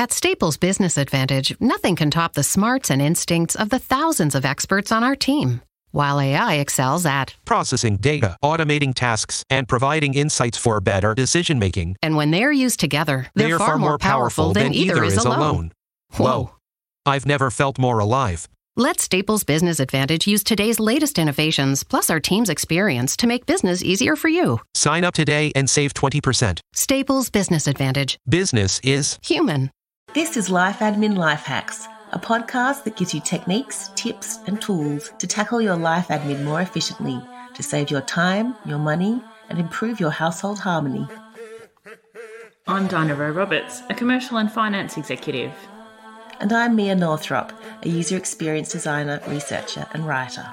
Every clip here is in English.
At Staples Business Advantage, nothing can top the smarts and instincts of the thousands of experts on our team. While AI excels at processing data, automating tasks, and providing insights for better decision making. And when they're used together, they're, they are far, more powerful, than, than either, is alone. alone. Whoa. I've never felt more alive. Let Staples Business Advantage use today's latest innovations, plus our team's experience, to make business easier for you. Sign up today and save 20%. Staples Business Advantage. Business is human. This is Life Admin Life Hacks, a podcast that gives you techniques, tips, and tools to tackle your life admin more efficiently to save your time, your money, and improve your household harmony. I'm Dinah Rowe Roberts, a commercial and finance executive. And I'm Mia Northrop, a user experience designer, researcher, and writer.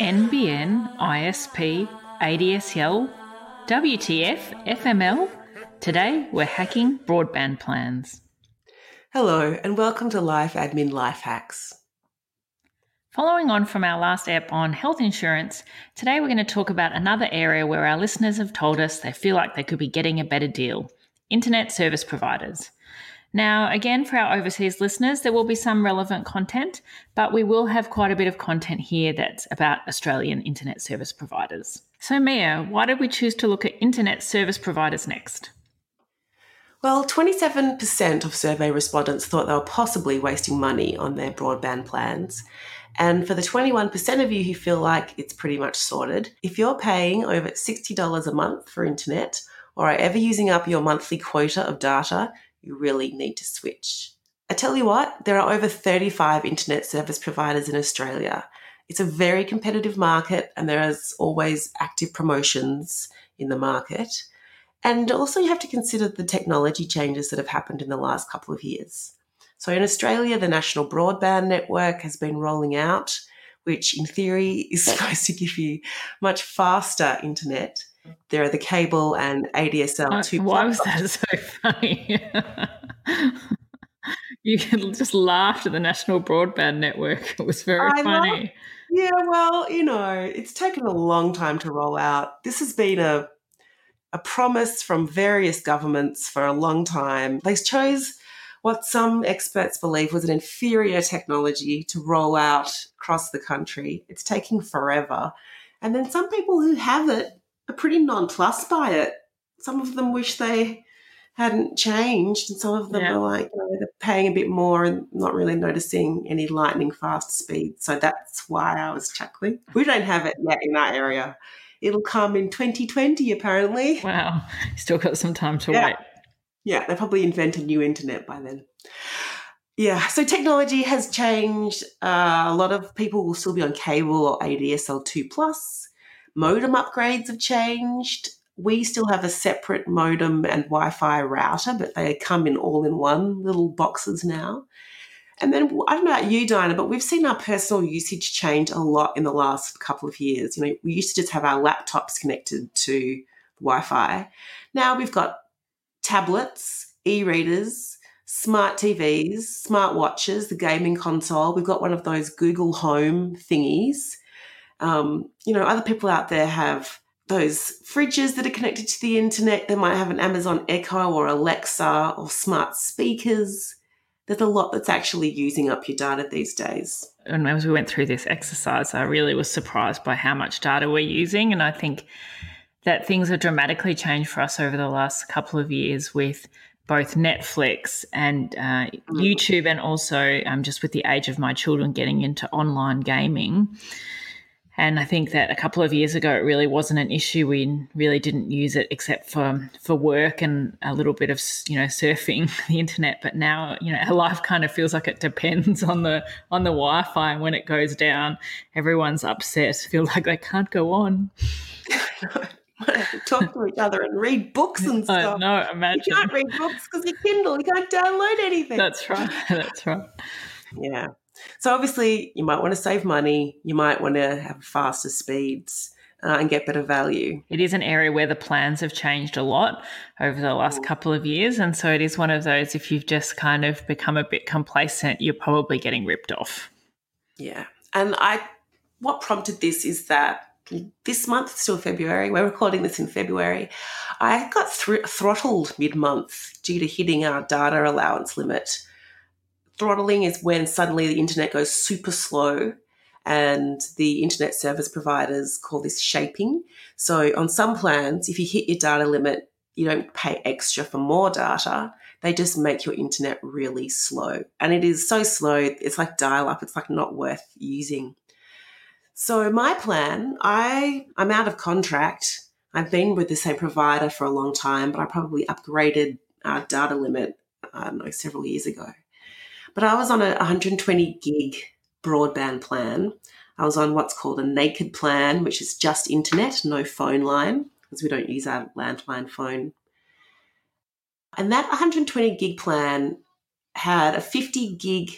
NBN, ISP, ADSL, WTF, FML. Today we're hacking broadband plans. Hello, and welcome to Life Admin Life Hacks. Following on from our last app on health insurance, today we're going to talk about another area where our listeners have told us they feel like they could be getting a better deal internet service providers. Now, again, for our overseas listeners, there will be some relevant content, but we will have quite a bit of content here that's about Australian internet service providers. So, Mia, why did we choose to look at internet service providers next? Well, 27% of survey respondents thought they were possibly wasting money on their broadband plans. And for the 21% of you who feel like it's pretty much sorted, if you're paying over $60 a month for internet or are ever using up your monthly quota of data, you really need to switch. I tell you what, there are over 35 internet service providers in Australia. It's a very competitive market and there is always active promotions in the market. And also, you have to consider the technology changes that have happened in the last couple of years. So in Australia, the National Broadband Network has been rolling out, which in theory is supposed to give you much faster internet. There are the cable and ADSL uh, two. Why was that so funny? you can just laughed at the National Broadband Network. It was very I funny. Yeah, well, you know, it's taken a long time to roll out. This has been a a promise from various governments for a long time. They chose what some experts believe was an inferior technology to roll out across the country. It's taking forever. And then some people who have it are pretty nonplussed by it. Some of them wish they hadn't changed, and some of them yeah. are like, you know, they're paying a bit more and not really noticing any lightning fast speed. So that's why I was chuckling. We don't have it yet in our area. It'll come in 2020, apparently. Wow. Still got some time to yeah. wait. Yeah, they probably invent a new internet by then. Yeah, so technology has changed. Uh, a lot of people will still be on cable or ADSL2 plus. Modem upgrades have changed. We still have a separate modem and Wi-Fi router, but they come in all in one little boxes now. And then I don't know about you, Dinah, but we've seen our personal usage change a lot in the last couple of years. You know, we used to just have our laptops connected to Wi-Fi. Now we've got tablets, e readers, smart TVs, smart watches, the gaming console. We've got one of those Google Home thingies. Um, you know, other people out there have those fridges that are connected to the internet. They might have an Amazon Echo or Alexa or smart speakers. There's a lot that's actually using up your data these days. And as we went through this exercise, I really was surprised by how much data we're using. And I think that things have dramatically changed for us over the last couple of years with both Netflix and uh, mm-hmm. YouTube, and also um, just with the age of my children getting into online gaming. And I think that a couple of years ago, it really wasn't an issue. We really didn't use it except for for work and a little bit of you know surfing the internet. But now, you know, our life kind of feels like it depends on the on the Wi-Fi. And when it goes down, everyone's upset, feel like they can't go on. talk to each other and read books and stuff. no, imagine. You can't read books because your Kindle, you can't download anything. That's right. That's right. Yeah. So obviously, you might want to save money. You might want to have faster speeds. Uh, and get better value. It is an area where the plans have changed a lot over the last mm. couple of years. And so it is one of those, if you've just kind of become a bit complacent, you're probably getting ripped off. Yeah. And I, what prompted this is that this month, still February, we're recording this in February, I got thr- throttled mid month due to hitting our data allowance limit. Throttling is when suddenly the internet goes super slow and the internet service providers call this shaping. So on some plans, if you hit your data limit, you don't pay extra for more data. They just make your internet really slow. And it is so slow, it's like dial up, it's like not worth using. So my plan, I I'm out of contract. I've been with the same provider for a long time, but I probably upgraded our data limit, I don't know, several years ago. But I was on a 120 gig broadband plan. I was on what's called a naked plan, which is just internet, no phone line, because we don't use our landline phone. And that 120 gig plan had a 50 gig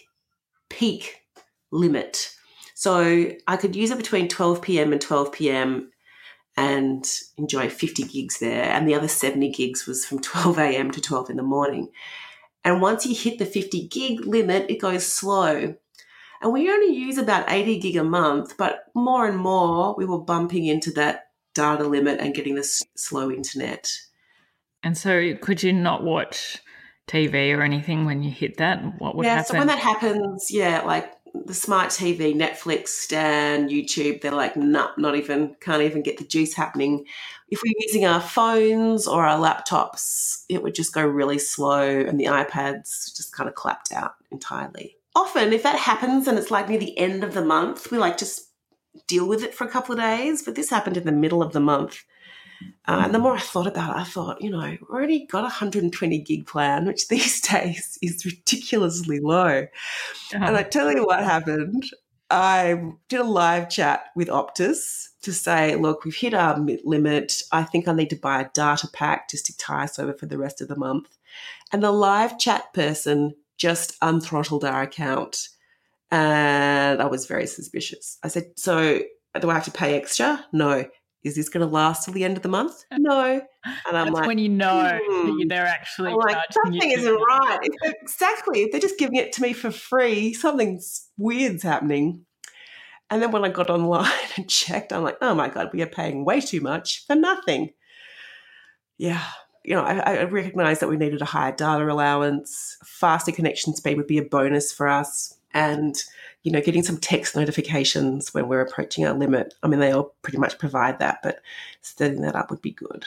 peak limit. So I could use it between 12 p.m. and 12 p.m. and enjoy 50 gigs there. And the other 70 gigs was from 12 a.m. to 12 in the morning. And once you hit the 50 gig limit, it goes slow. And we only use about 80 gig a month, but more and more we were bumping into that data limit and getting this slow internet. And so, could you not watch TV or anything when you hit that? What would yeah, happen? so when that happens, yeah, like the smart TV, Netflix, Stan, YouTube, they're like, nah, not even, can't even get the juice happening. If we're using our phones or our laptops, it would just go really slow and the iPads just kind of clapped out entirely. Often, if that happens and it's like near the end of the month, we like just deal with it for a couple of days. But this happened in the middle of the month. Uh, and the more I thought about it, I thought, you know, we already got a 120 gig plan, which these days is ridiculously low. Uh-huh. And I tell you what happened. I did a live chat with Optus to say, look, we've hit our limit. I think I need to buy a data pack just to tie us over for the rest of the month. And the live chat person just unthrottled our account. And I was very suspicious. I said, so do I have to pay extra? No is this going to last till the end of the month? No. And I'm That's like, when you know hmm. they're actually like, something isn't right. If exactly. If they're just giving it to me for free, something weird's happening. And then when I got online and checked, I'm like, oh my God, we are paying way too much for nothing. Yeah. You know, I, I recognize that we needed a higher data allowance. Faster connection speed would be a bonus for us. And you know, getting some text notifications when we're approaching our limit. I mean, they all pretty much provide that, but setting that up would be good.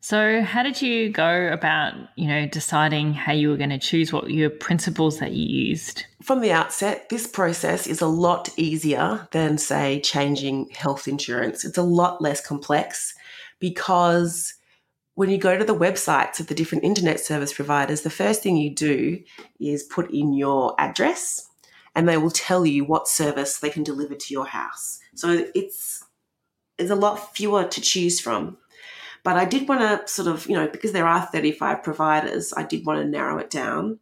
So, how did you go about, you know, deciding how you were going to choose what your principles that you used? From the outset, this process is a lot easier than, say, changing health insurance. It's a lot less complex because when you go to the websites of the different internet service providers, the first thing you do is put in your address and they will tell you what service they can deliver to your house. So it's there's a lot fewer to choose from. But I did want to sort of, you know, because there are 35 providers, I did want to narrow it down.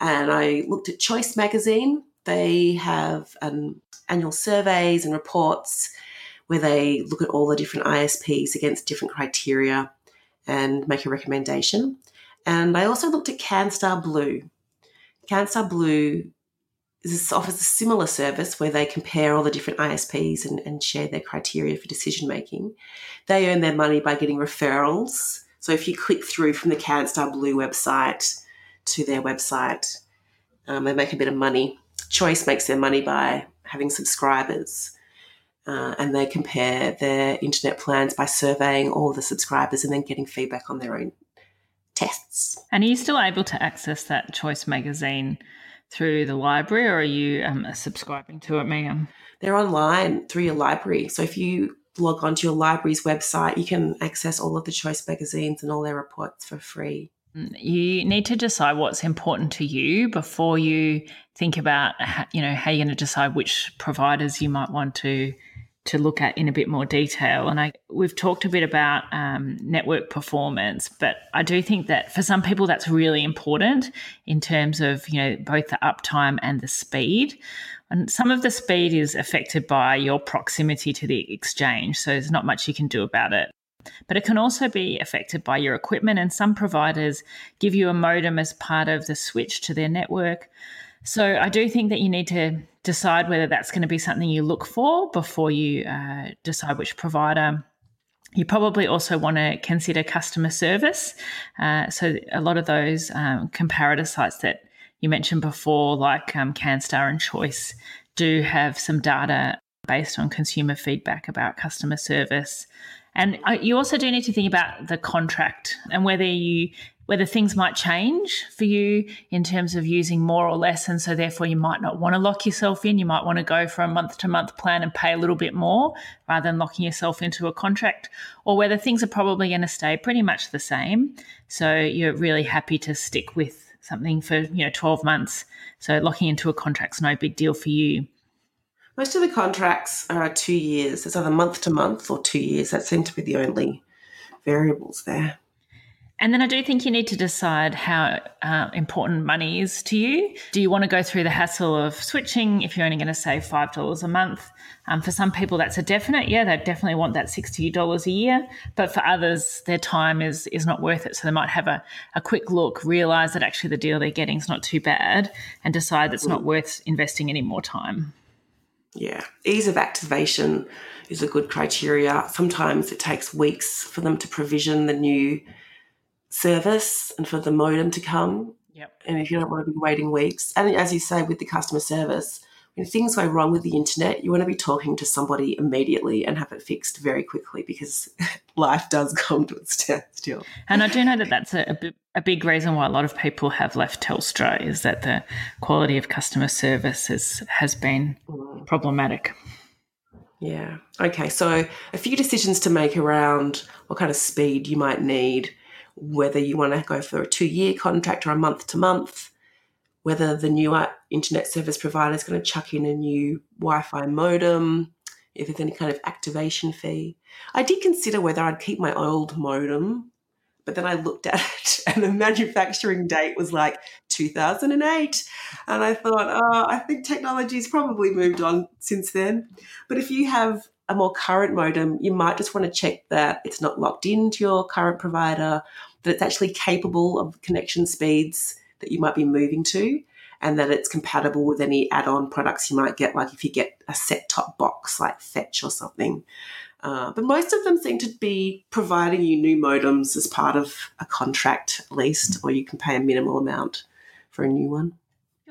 And I looked at Choice Magazine. They have um, annual surveys and reports where they look at all the different ISPs against different criteria and make a recommendation. And I also looked at CanStar Blue. CanStar Blue this offers a similar service where they compare all the different ISPs and, and share their criteria for decision making. They earn their money by getting referrals. So if you click through from the CanStar Blue website to their website, um, they make a bit of money. Choice makes their money by having subscribers. Uh, and they compare their internet plans by surveying all the subscribers and then getting feedback on their own tests. And are you still able to access that Choice magazine through the library, or are you um, subscribing to it, Megan? They're online through your library. So if you log onto your library's website, you can access all of the choice magazines and all their reports for free. Mm, you need to decide what's important to you before you think about, you know, how you're going to decide which providers you might want to to look at in a bit more detail. And I we've talked a bit about um, network performance, but I do think that for some people that's really important in terms of you know both the uptime and the speed. And some of the speed is affected by your proximity to the exchange, so there's not much you can do about it. But it can also be affected by your equipment, and some providers give you a modem as part of the switch to their network. So I do think that you need to decide whether that's going to be something you look for before you uh, decide which provider you probably also want to consider customer service. Uh, so, a lot of those um, comparator sites that you mentioned before, like um, CanStar and Choice, do have some data based on consumer feedback about customer service. And uh, you also do need to think about the contract and whether you whether things might change for you in terms of using more or less. And so, therefore, you might not want to lock yourself in. You might want to go for a month to month plan and pay a little bit more rather than locking yourself into a contract, or whether things are probably going to stay pretty much the same. So, you're really happy to stick with something for you know 12 months so locking into a contract's no big deal for you most of the contracts are two years it's either month to month or two years that seem to be the only variables there and then I do think you need to decide how uh, important money is to you. Do you want to go through the hassle of switching if you're only going to save $5 a month? Um, for some people, that's a definite. Yeah, they definitely want that $60 a year. But for others, their time is, is not worth it. So they might have a, a quick look, realize that actually the deal they're getting is not too bad, and decide it's not worth investing any more time. Yeah. Ease of activation is a good criteria. Sometimes it takes weeks for them to provision the new service and for the modem to come. Yep. And if you don't want to be waiting weeks, and as you say with the customer service, when things go wrong with the internet, you want to be talking to somebody immediately and have it fixed very quickly because life does come to a standstill. And I do know that that's a, a big reason why a lot of people have left Telstra is that the quality of customer service is, has been mm. problematic. Yeah. Okay. So a few decisions to make around what kind of speed you might need whether you want to go for a two year contract or a month to month, whether the new internet service provider is going to chuck in a new Wi Fi modem, if there's any kind of activation fee. I did consider whether I'd keep my old modem, but then I looked at it and the manufacturing date was like 2008. And I thought, oh, I think technology's probably moved on since then. But if you have a more current modem, you might just want to check that it's not locked into your current provider, that it's actually capable of connection speeds that you might be moving to, and that it's compatible with any add on products you might get, like if you get a set top box like Fetch or something. Uh, but most of them seem to be providing you new modems as part of a contract, at least, or you can pay a minimal amount for a new one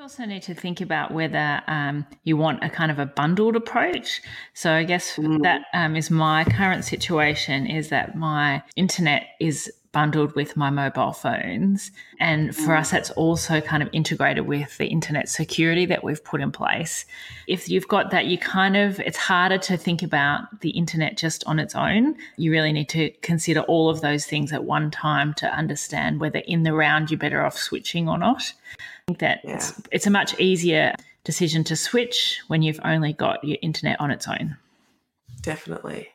also need to think about whether um, you want a kind of a bundled approach. So I guess mm. that um, is my current situation is that my internet is bundled with my mobile phones. And for mm. us, that's also kind of integrated with the internet security that we've put in place. If you've got that, you kind of, it's harder to think about the internet just on its own. You really need to consider all of those things at one time to understand whether in the round you're better off switching or not think that yeah. it's, it's a much easier decision to switch when you've only got your internet on its own. Definitely.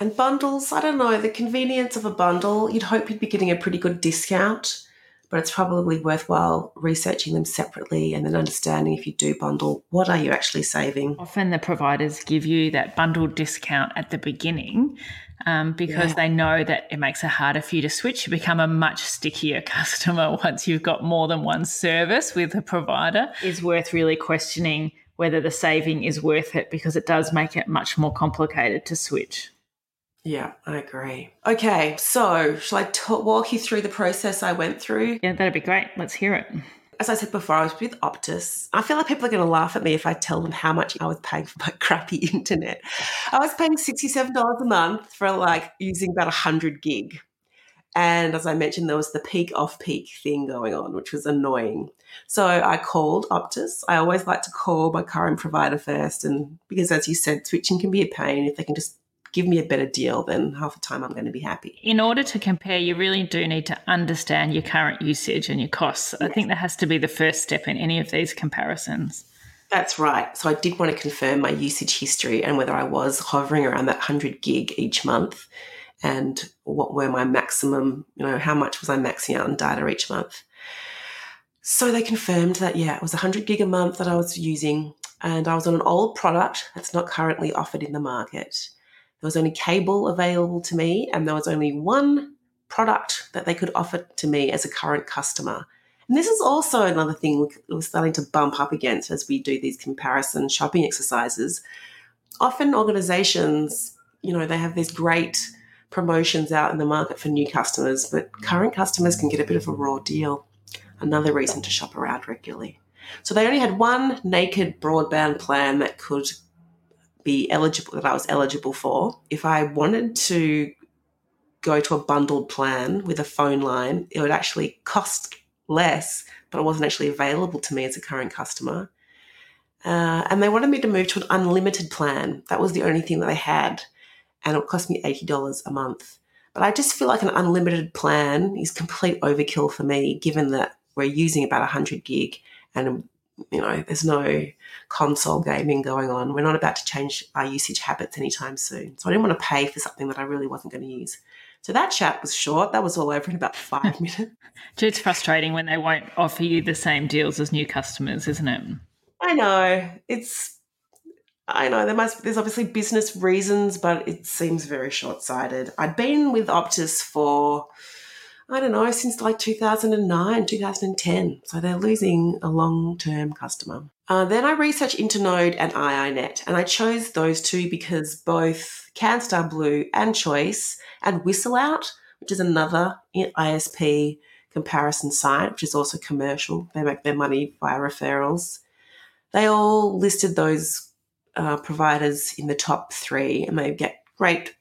And bundles, I don't know, the convenience of a bundle, you'd hope you'd be getting a pretty good discount, but it's probably worthwhile researching them separately and then understanding if you do bundle, what are you actually saving? Often the providers give you that bundled discount at the beginning um, because yeah. they know that it makes it harder for you to switch. You become a much stickier customer once you've got more than one service with a provider. Is worth really questioning whether the saving is worth it because it does make it much more complicated to switch. Yeah, I agree. Okay, so shall I t- walk you through the process I went through? Yeah, that'd be great. Let's hear it as I said before, I was with Optus. I feel like people are going to laugh at me if I tell them how much I was paying for my crappy internet. I was paying $67 a month for like using about 100 gig. And as I mentioned, there was the peak off peak thing going on, which was annoying. So I called Optus. I always like to call my current provider first. And because, as you said, switching can be a pain if they can just give me a better deal, then half the time I'm going to be happy. In order to compare, you really do need to understand your current usage and your costs. Yes. I think that has to be the first step in any of these comparisons. That's right. So I did want to confirm my usage history and whether I was hovering around that 100 gig each month and what were my maximum, you know, how much was I maxing out on data each month. So they confirmed that, yeah, it was 100 gig a month that I was using and I was on an old product that's not currently offered in the market. There was only cable available to me, and there was only one product that they could offer to me as a current customer. And this is also another thing we're starting to bump up against as we do these comparison shopping exercises. Often organizations, you know, they have these great promotions out in the market for new customers, but current customers can get a bit of a raw deal. Another reason to shop around regularly. So they only had one naked broadband plan that could be eligible that I was eligible for. If I wanted to go to a bundled plan with a phone line, it would actually cost less, but it wasn't actually available to me as a current customer. Uh, and they wanted me to move to an unlimited plan. That was the only thing that they had. And it cost me $80 a month. But I just feel like an unlimited plan is complete overkill for me, given that we're using about 100 gig and you know there's no console gaming going on. We're not about to change our usage habits anytime soon. So i didn't want to pay for something that i really wasn't going to use. So that chat was short. That was all over in about five minutes. It's frustrating when they won't offer you the same deals as new customers isn't it? I know. It's I know there must there's obviously business reasons, but it seems very short sighted. I'd been with Optus for I don't know, since like 2009, 2010. So they're losing a long term customer. Uh, then I researched Internode and iiNet, and I chose those two because both CanStar Blue and Choice and Whistleout, which is another ISP comparison site, which is also commercial. They make their money via referrals. They all listed those uh, providers in the top three, and they get great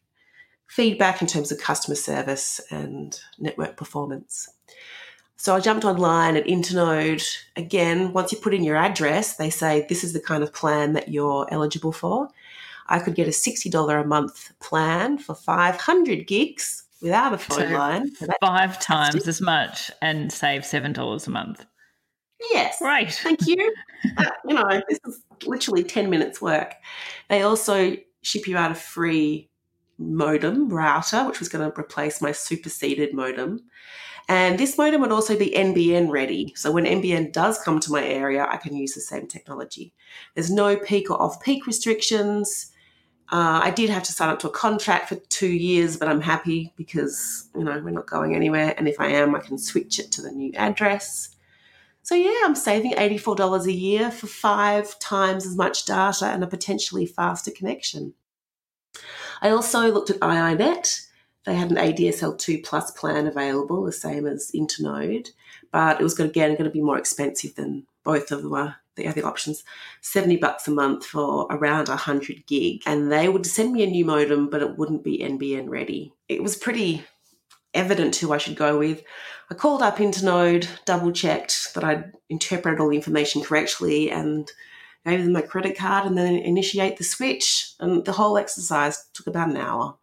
feedback in terms of customer service and network performance. So I jumped online at Internode. Again, once you put in your address, they say this is the kind of plan that you're eligible for. I could get a $60 a month plan for 500 gigs without a phone so line. So five times as much and save $7 a month. Yes. Right. Thank you. uh, you know, this is literally 10 minutes work. They also ship you out a free modem router, which was going to replace my superseded modem. And this modem would also be NBN ready. So when NBN does come to my area, I can use the same technology. There's no peak or off peak restrictions. Uh, I did have to sign up to a contract for two years, but I'm happy because, you know, we're not going anywhere. And if I am, I can switch it to the new address. So, yeah, I'm saving $84 a year for five times as much data and a potentially faster connection. I also looked at iiNet. They had an ADSL2 Plus plan available, the same as Internode, but it was again going to be more expensive than both of them the other options. 70 bucks a month for around 100 gig and they would send me a new modem but it wouldn't be nbn ready. It was pretty evident who i should go with. I called up internode double checked that i'd interpreted all the information correctly and gave them my credit card, and then initiate the switch. And the whole exercise took about an hour.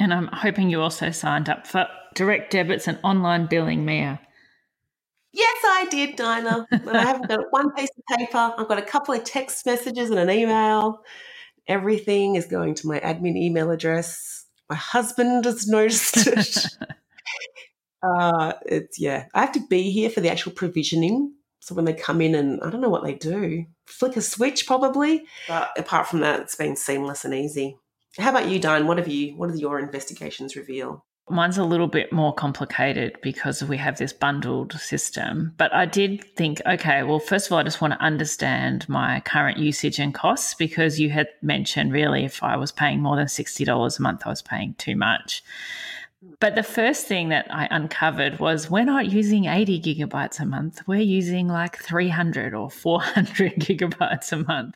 And I'm hoping you also signed up for direct debits and online billing, Mia. Yes, I did, Dinah. But I haven't got one piece of paper. I've got a couple of text messages and an email. Everything is going to my admin email address. My husband has noticed it. uh, it's yeah. I have to be here for the actual provisioning so when they come in and I don't know what they do, flick a switch probably. But apart from that, it's been seamless and easy. How about you, Dinah? What have you? What do your investigations reveal? Mine's a little bit more complicated because we have this bundled system. But I did think, okay, well, first of all, I just want to understand my current usage and costs because you had mentioned really if I was paying more than $60 a month, I was paying too much. But the first thing that I uncovered was we're not using 80 gigabytes a month. We're using like 300 or 400 gigabytes a month.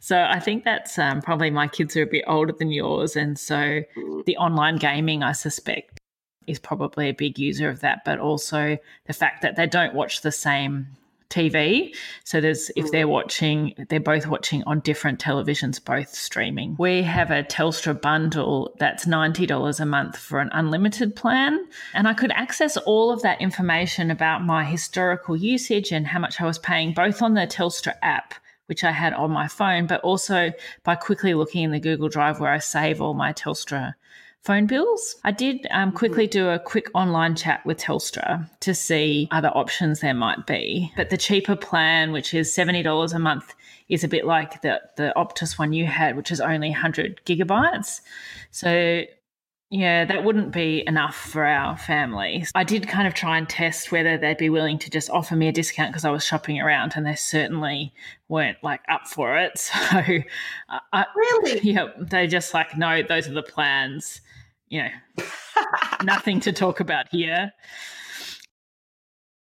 So I think that's um, probably my kids are a bit older than yours. And so the online gaming, I suspect, is probably a big user of that. But also the fact that they don't watch the same TV. So there's if they're mm. watching, they're both watching on different televisions, both streaming. We have a Telstra bundle that's $90 a month for an unlimited plan. And I could access all of that information about my historical usage and how much I was paying both on the Telstra app which I had on my phone, but also by quickly looking in the Google Drive where I save all my Telstra phone bills. I did um, mm-hmm. quickly do a quick online chat with Telstra to see other options there might be. But the cheaper plan, which is $70 a month, is a bit like the, the Optus one you had, which is only 100 gigabytes. So Yeah, that wouldn't be enough for our family. I did kind of try and test whether they'd be willing to just offer me a discount because I was shopping around, and they certainly weren't like up for it. So, I, really, yeah, they just like no, those are the plans. You know, nothing to talk about here.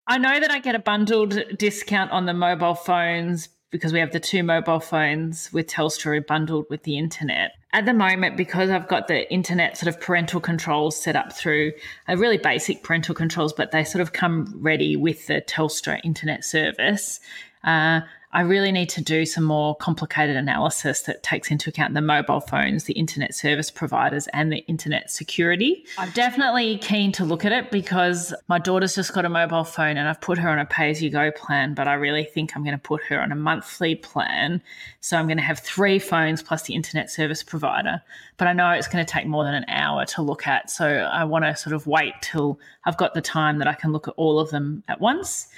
I know that I get a bundled discount on the mobile phones because we have the two mobile phones with Telstra bundled with the internet. At the moment, because I've got the internet sort of parental controls set up through a really basic parental controls, but they sort of come ready with the Telstra internet service. Uh, I really need to do some more complicated analysis that takes into account the mobile phones, the internet service providers, and the internet security. I'm definitely keen to look at it because my daughter's just got a mobile phone and I've put her on a pay as you go plan, but I really think I'm going to put her on a monthly plan. So I'm going to have three phones plus the internet service provider. But I know it's going to take more than an hour to look at. So I want to sort of wait till I've got the time that I can look at all of them at once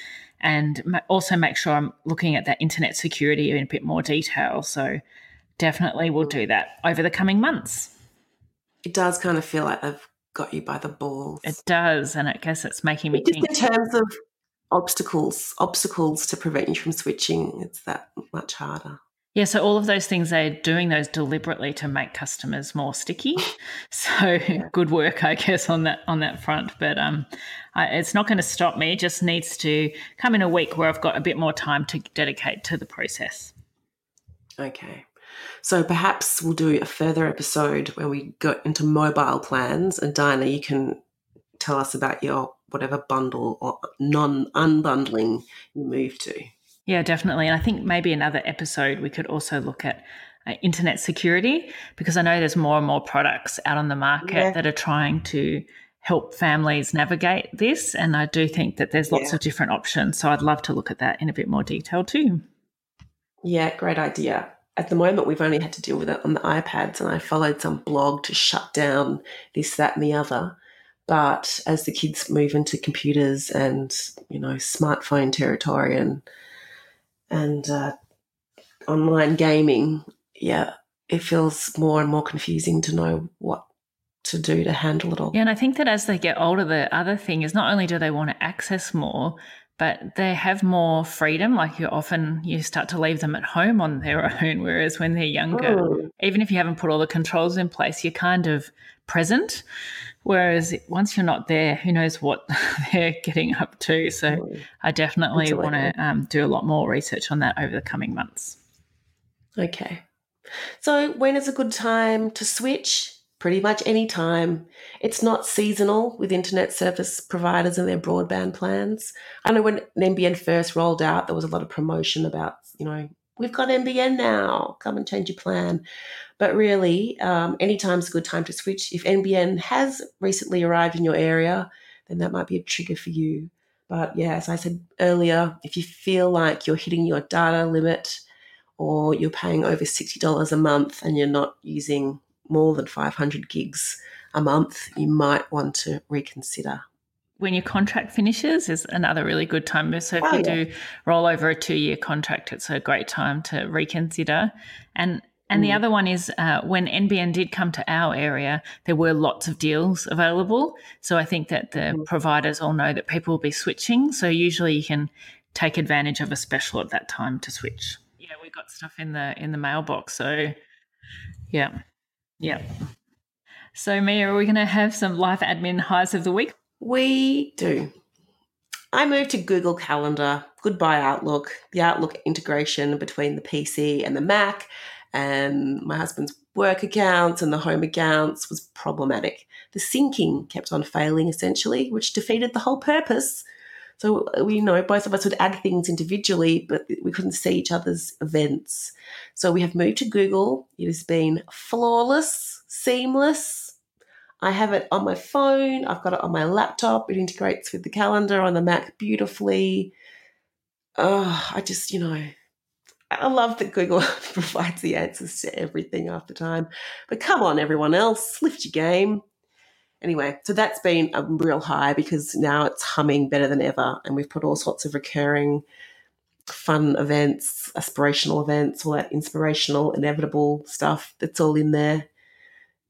and also make sure I'm looking at that internet security in a bit more detail. So definitely we'll do that over the coming months. It does kind of feel like they've got you by the balls. It does, and I guess it's making me Just think. in terms of obstacles, obstacles to prevent you from switching, it's that much harder. Yeah, so all of those things they're doing those deliberately to make customers more sticky. So good work, I guess, on that on that front. But um, I, it's not going to stop me. It just needs to come in a week where I've got a bit more time to dedicate to the process. Okay. So perhaps we'll do a further episode where we go into mobile plans. And Dinah, you can tell us about your whatever bundle or non unbundling you move to. Yeah, definitely. And I think maybe another episode we could also look at uh, internet security because I know there's more and more products out on the market Yeah. that are trying to help families navigate this. And I do think that there's lots Yeah. of different options. So I'd love to look at that in a bit more detail too. Yeah, great idea. At the moment, we've only had to deal with it on the iPads, and I followed some blog to shut down this, that, and the other. But as the kids move into computers and you know smartphone territory and and uh, online gaming, yeah, it feels more and more confusing to know what to do to handle it all. Yeah, and I think that as they get older, the other thing is not only do they want to access more, but they have more freedom. Like you often you start to leave them at home on their own, whereas when they're younger, Mm. even if you haven't put all the controls in place, you're kind of present. Whereas once you're not there, who knows what they're getting up to? So. I definitely want to um, do a lot more research on that over the coming months. Okay. So, when is a good time to switch? Pretty much any time. It's not seasonal with internet service providers and their broadband plans. I know when NBN first rolled out, there was a lot of promotion about, you know, we've got NBN now, come and change your plan. But really, um, anytime's a good time to switch. If NBN has recently arrived in your area, then that might be a trigger for you. But yeah, as I said earlier, if you feel like you're hitting your data limit, or you're paying over $60 a month and you're not using more than 500 gigs a month, you might want to reconsider. when your contract finishes is another really good time. So if Oh, you yeah. do roll over a two year contract, it's a great time to reconsider. And and the Mm. other one is uh, when NBN did come to our area, there were lots of deals available. So I think that the Mhm. providers all know that people will be switching. So usually you can take advantage of a special at that time to switch. Yeah, we got stuff in the in the mailbox. So yeah, yeah. So Mia, are we going to have some life admin highs of the week? We do. I moved to Google Calendar. Goodbye, Outlook. The Outlook integration between the PC and the Mac and my husband's work accounts and the home accounts was problematic. The syncing kept on failing essentially, which defeated the whole purpose. So uh, we you know both of us would add things individually, but we couldn't see each other's events. So we have moved to Google. It has been flawless, seamless. I have it on my phone. I've got it on my laptop. It integrates with the calendar on the Mac beautifully. Oh, I just, you know, I love that Google provides the answers to everything after time. But come on, everyone else, lift your game. Anyway, so that's been a real high because now it's humming better than ever. And we've put all sorts of recurring fun events, aspirational events, all that inspirational, inevitable stuff that's all in there.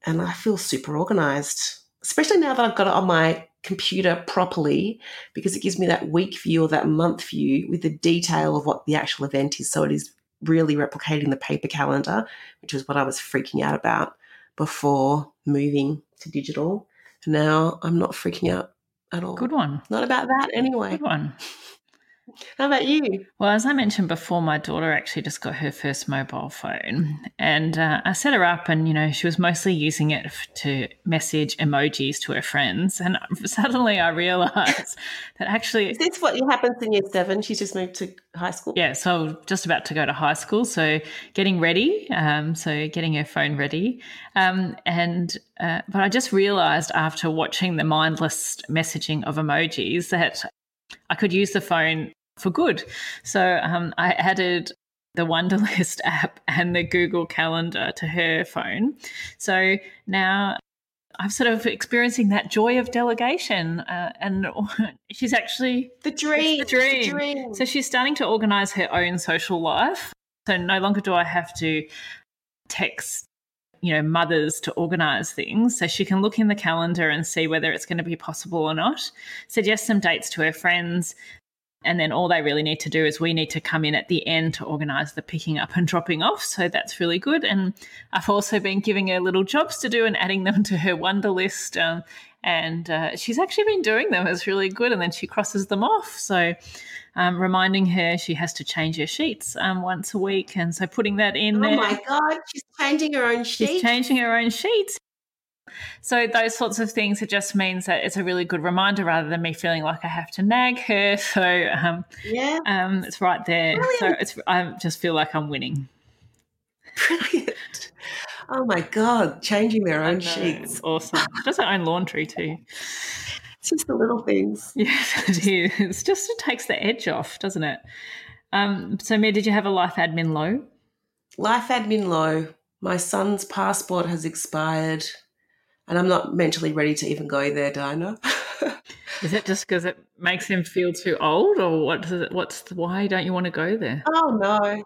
and I feel super organized, especially now that I've got it on my computer properly because it gives me that week view or that month view with the detail of what the actual event is. So it is really replicating the paper calendar, which is what I was freaking out about before moving to digital. Now I'm not freaking out at all. Good one. Not about that anyway. Good one. How about you? Well, as I mentioned before, my daughter actually just got her first mobile phone, and uh, I set her up, and you know, she was mostly using it to message emojis to her friends. And suddenly, I realised that actually, is this what happens in year seven? She's just moved to high school. Yeah, so just about to go to high school, so getting ready, um, so getting her phone ready, um, and uh, but I just realised after watching the mindless messaging of emojis that I could use the phone for good. So um, I added the Wunderlist app and the Google Calendar to her phone. So now I'm sort of experiencing that joy of delegation, uh, and she's actually the dream, the dream. the dream. So she's starting to organize her own social life. So no longer do I have to text you know mothers to organize things. So she can look in the calendar and see whether it's going to be possible or not suggest some dates to her friends and then all they really need to do is we need to come in at the end to organize the picking up and dropping off. So that's really good. And i've also been giving her little jobs to do and adding them to her Wunderlist um, and uh, she's actually been doing them it's really good and then she crosses them off so um, reminding her she has to change her sheets um, once a week. And so putting that in oh there. Oh my God, she's changing her own sheets. She's changing her own sheets. So those sorts of things, it just means that it's a really good reminder rather than me feeling like I have to nag her. So um, yeah, um, it's right there. Brilliant. So it's I just feel like I'm winning. Brilliant. Oh my God, changing their own sheets. Awesome. She does her own laundry too. It's just the little things. Yes, it is. It's just it takes the edge off, doesn't it? Um, so, Mia, did you have a life admin low? Life admin low. My son's passport has expired, and I'm not mentally ready to even go there, Dinah. is it just because it makes him feel too old, or what? It, what's the, why don't you want to go there? Oh no,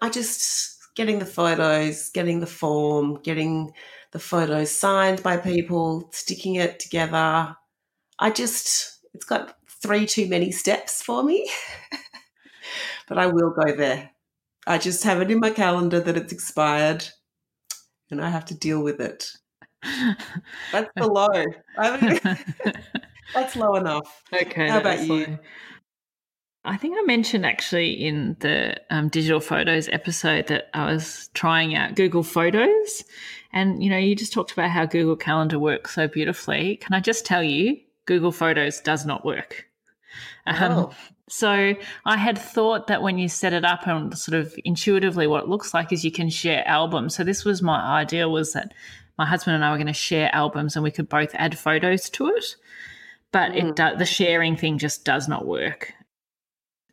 I just getting the photos, getting the form, getting the photos signed by people, sticking it together, I just, it's got three too many steps for me, but I will go there. I just have it in my calendar that it's expired and I have to deal with it. That's the low. that's low enough. Okay. How about you? Low. I think I mentioned actually in the um, digital photos episode that I was trying out Google Photos. And, you know, you just talked about how Google Calendar works so beautifully. Can I just tell you, Google Photos does not work. Um, oh. So I had thought that when you set it up and sort of intuitively what it looks like is you can share albums. So this was my idea was that my husband and I were going to share albums and we could both add photos to it. But mm. it do, the sharing thing just does not work.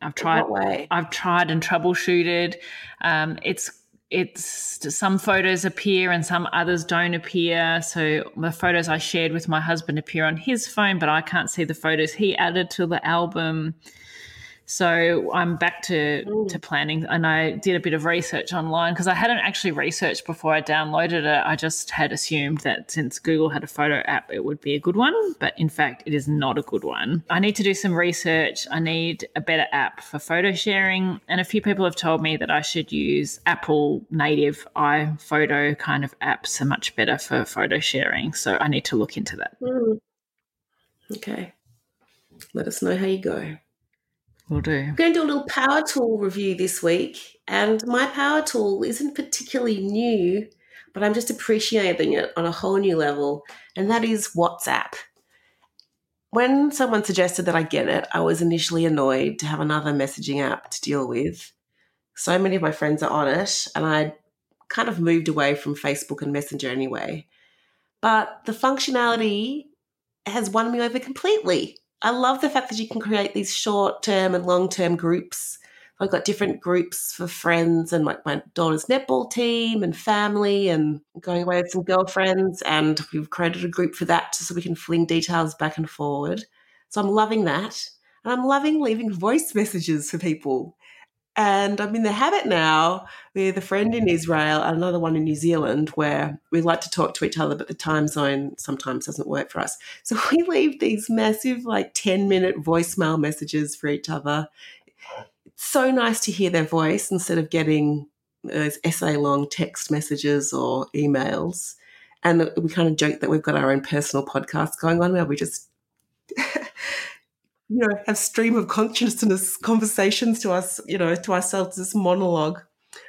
I've tried. I've tried and troubleshooted. Um, it's it's some photos appear and some others don't appear. So the photos I shared with my husband appear on his phone, but I can't see the photos he added to the album. So I'm back to, mm. to planning, and I did a bit of research online because I hadn't actually researched before I downloaded it. I just had assumed that since Google had a photo app, it would be a good one, but in fact, it is not a good one. I need to do some research. I need a better app for photo sharing, and a few people have told me that I should use Apple native iPhoto kind of apps are much better for photo sharing. So I need to look into that. Mm. Okay. Let us know how you go. We'll do. I'm going to do a little power tool review this week. And my power tool isn't particularly new, but I'm just appreciating it on a whole new level. And that is WhatsApp. When someone suggested that I get it, I was initially annoyed to have another messaging app to deal with. So many of my friends are on it, and I kind of moved away from Facebook and Messenger anyway. But the functionality has won me over completely. I love the fact that you can create these short term and long term groups. I've got different groups for friends and like my daughter's netball team and family and going away with some girlfriends. And we've created a group for that so we can fling details back and forward. So I'm loving that. And I'm loving leaving voice messages for people. And I'm in the habit now with a friend in Israel and another one in New Zealand where we like to talk to each other, but the time zone sometimes doesn't work for us. So we leave these massive, like 10 minute voicemail messages for each other. It's so nice to hear their voice instead of getting those essay long text messages or emails. And we kind of joke that we've got our own personal podcast going on where we just you know, have stream of consciousness conversations to us, you know, to ourselves, this monologue.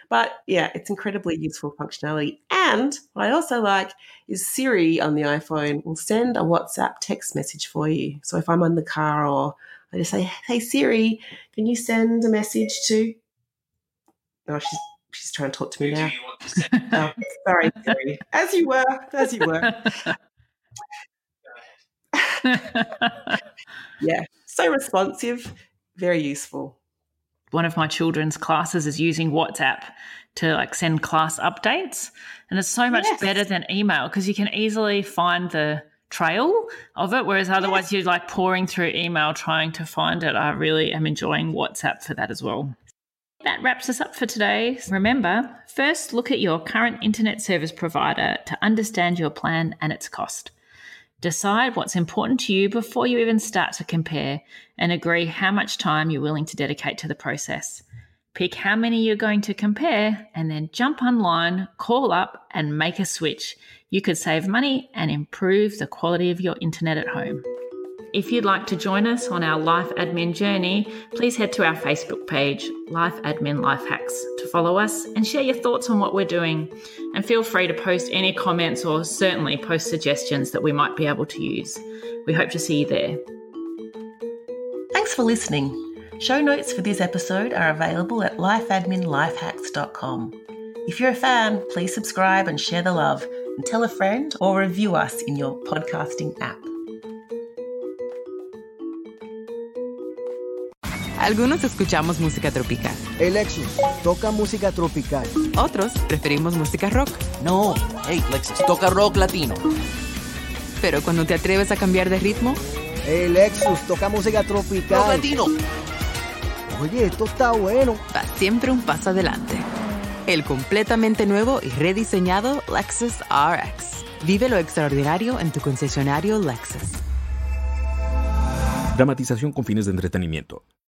But yeah, it's incredibly useful functionality. And what I also like is Siri on the iPhone will send a WhatsApp text message for you. So if I'm on the car or I just say, "Hey Siri, can you send a message to?" Oh, she's she's trying to talk to me now. oh, sorry, Siri. As you were, as you were. yeah, so responsive, very useful. One of my children's classes is using WhatsApp to like send class updates, and it's so much yes. better than email because you can easily find the trail of it whereas otherwise yes. you're like poring through email trying to find it i really am enjoying whatsapp for that as well that wraps us up for today. Remember, first look at your current internet service provider to understand your plan and its cost. Decide what's important to you before you even start to compare and agree how much time you're willing to dedicate to the process. Pick how many you're going to compare and then jump online, call up, and make a switch. You could save money and improve the quality of your internet at home. If you'd like to join us on our Life Admin journey, please head to our Facebook page, Life Admin Life Hacks, to follow us and share your thoughts on what we're doing. And feel free to post any comments or certainly post suggestions that we might be able to use. We hope to see you there. Thanks for listening. Show notes for this episode are available at lifeadminlifehacks.com. If you're a fan, please subscribe and share the love, and tell a friend or review us in your podcasting app. Algunos escuchamos música tropical. El Lexus toca música tropical. Otros preferimos música rock. No, hey Lexus, toca rock latino. Pero cuando te atreves a cambiar de ritmo... El Lexus toca música tropical. Rock latino. Oye, esto está bueno. Va siempre un paso adelante. El completamente nuevo y rediseñado Lexus RX. Vive lo extraordinario en tu concesionario Lexus. Dramatización con fines de entretenimiento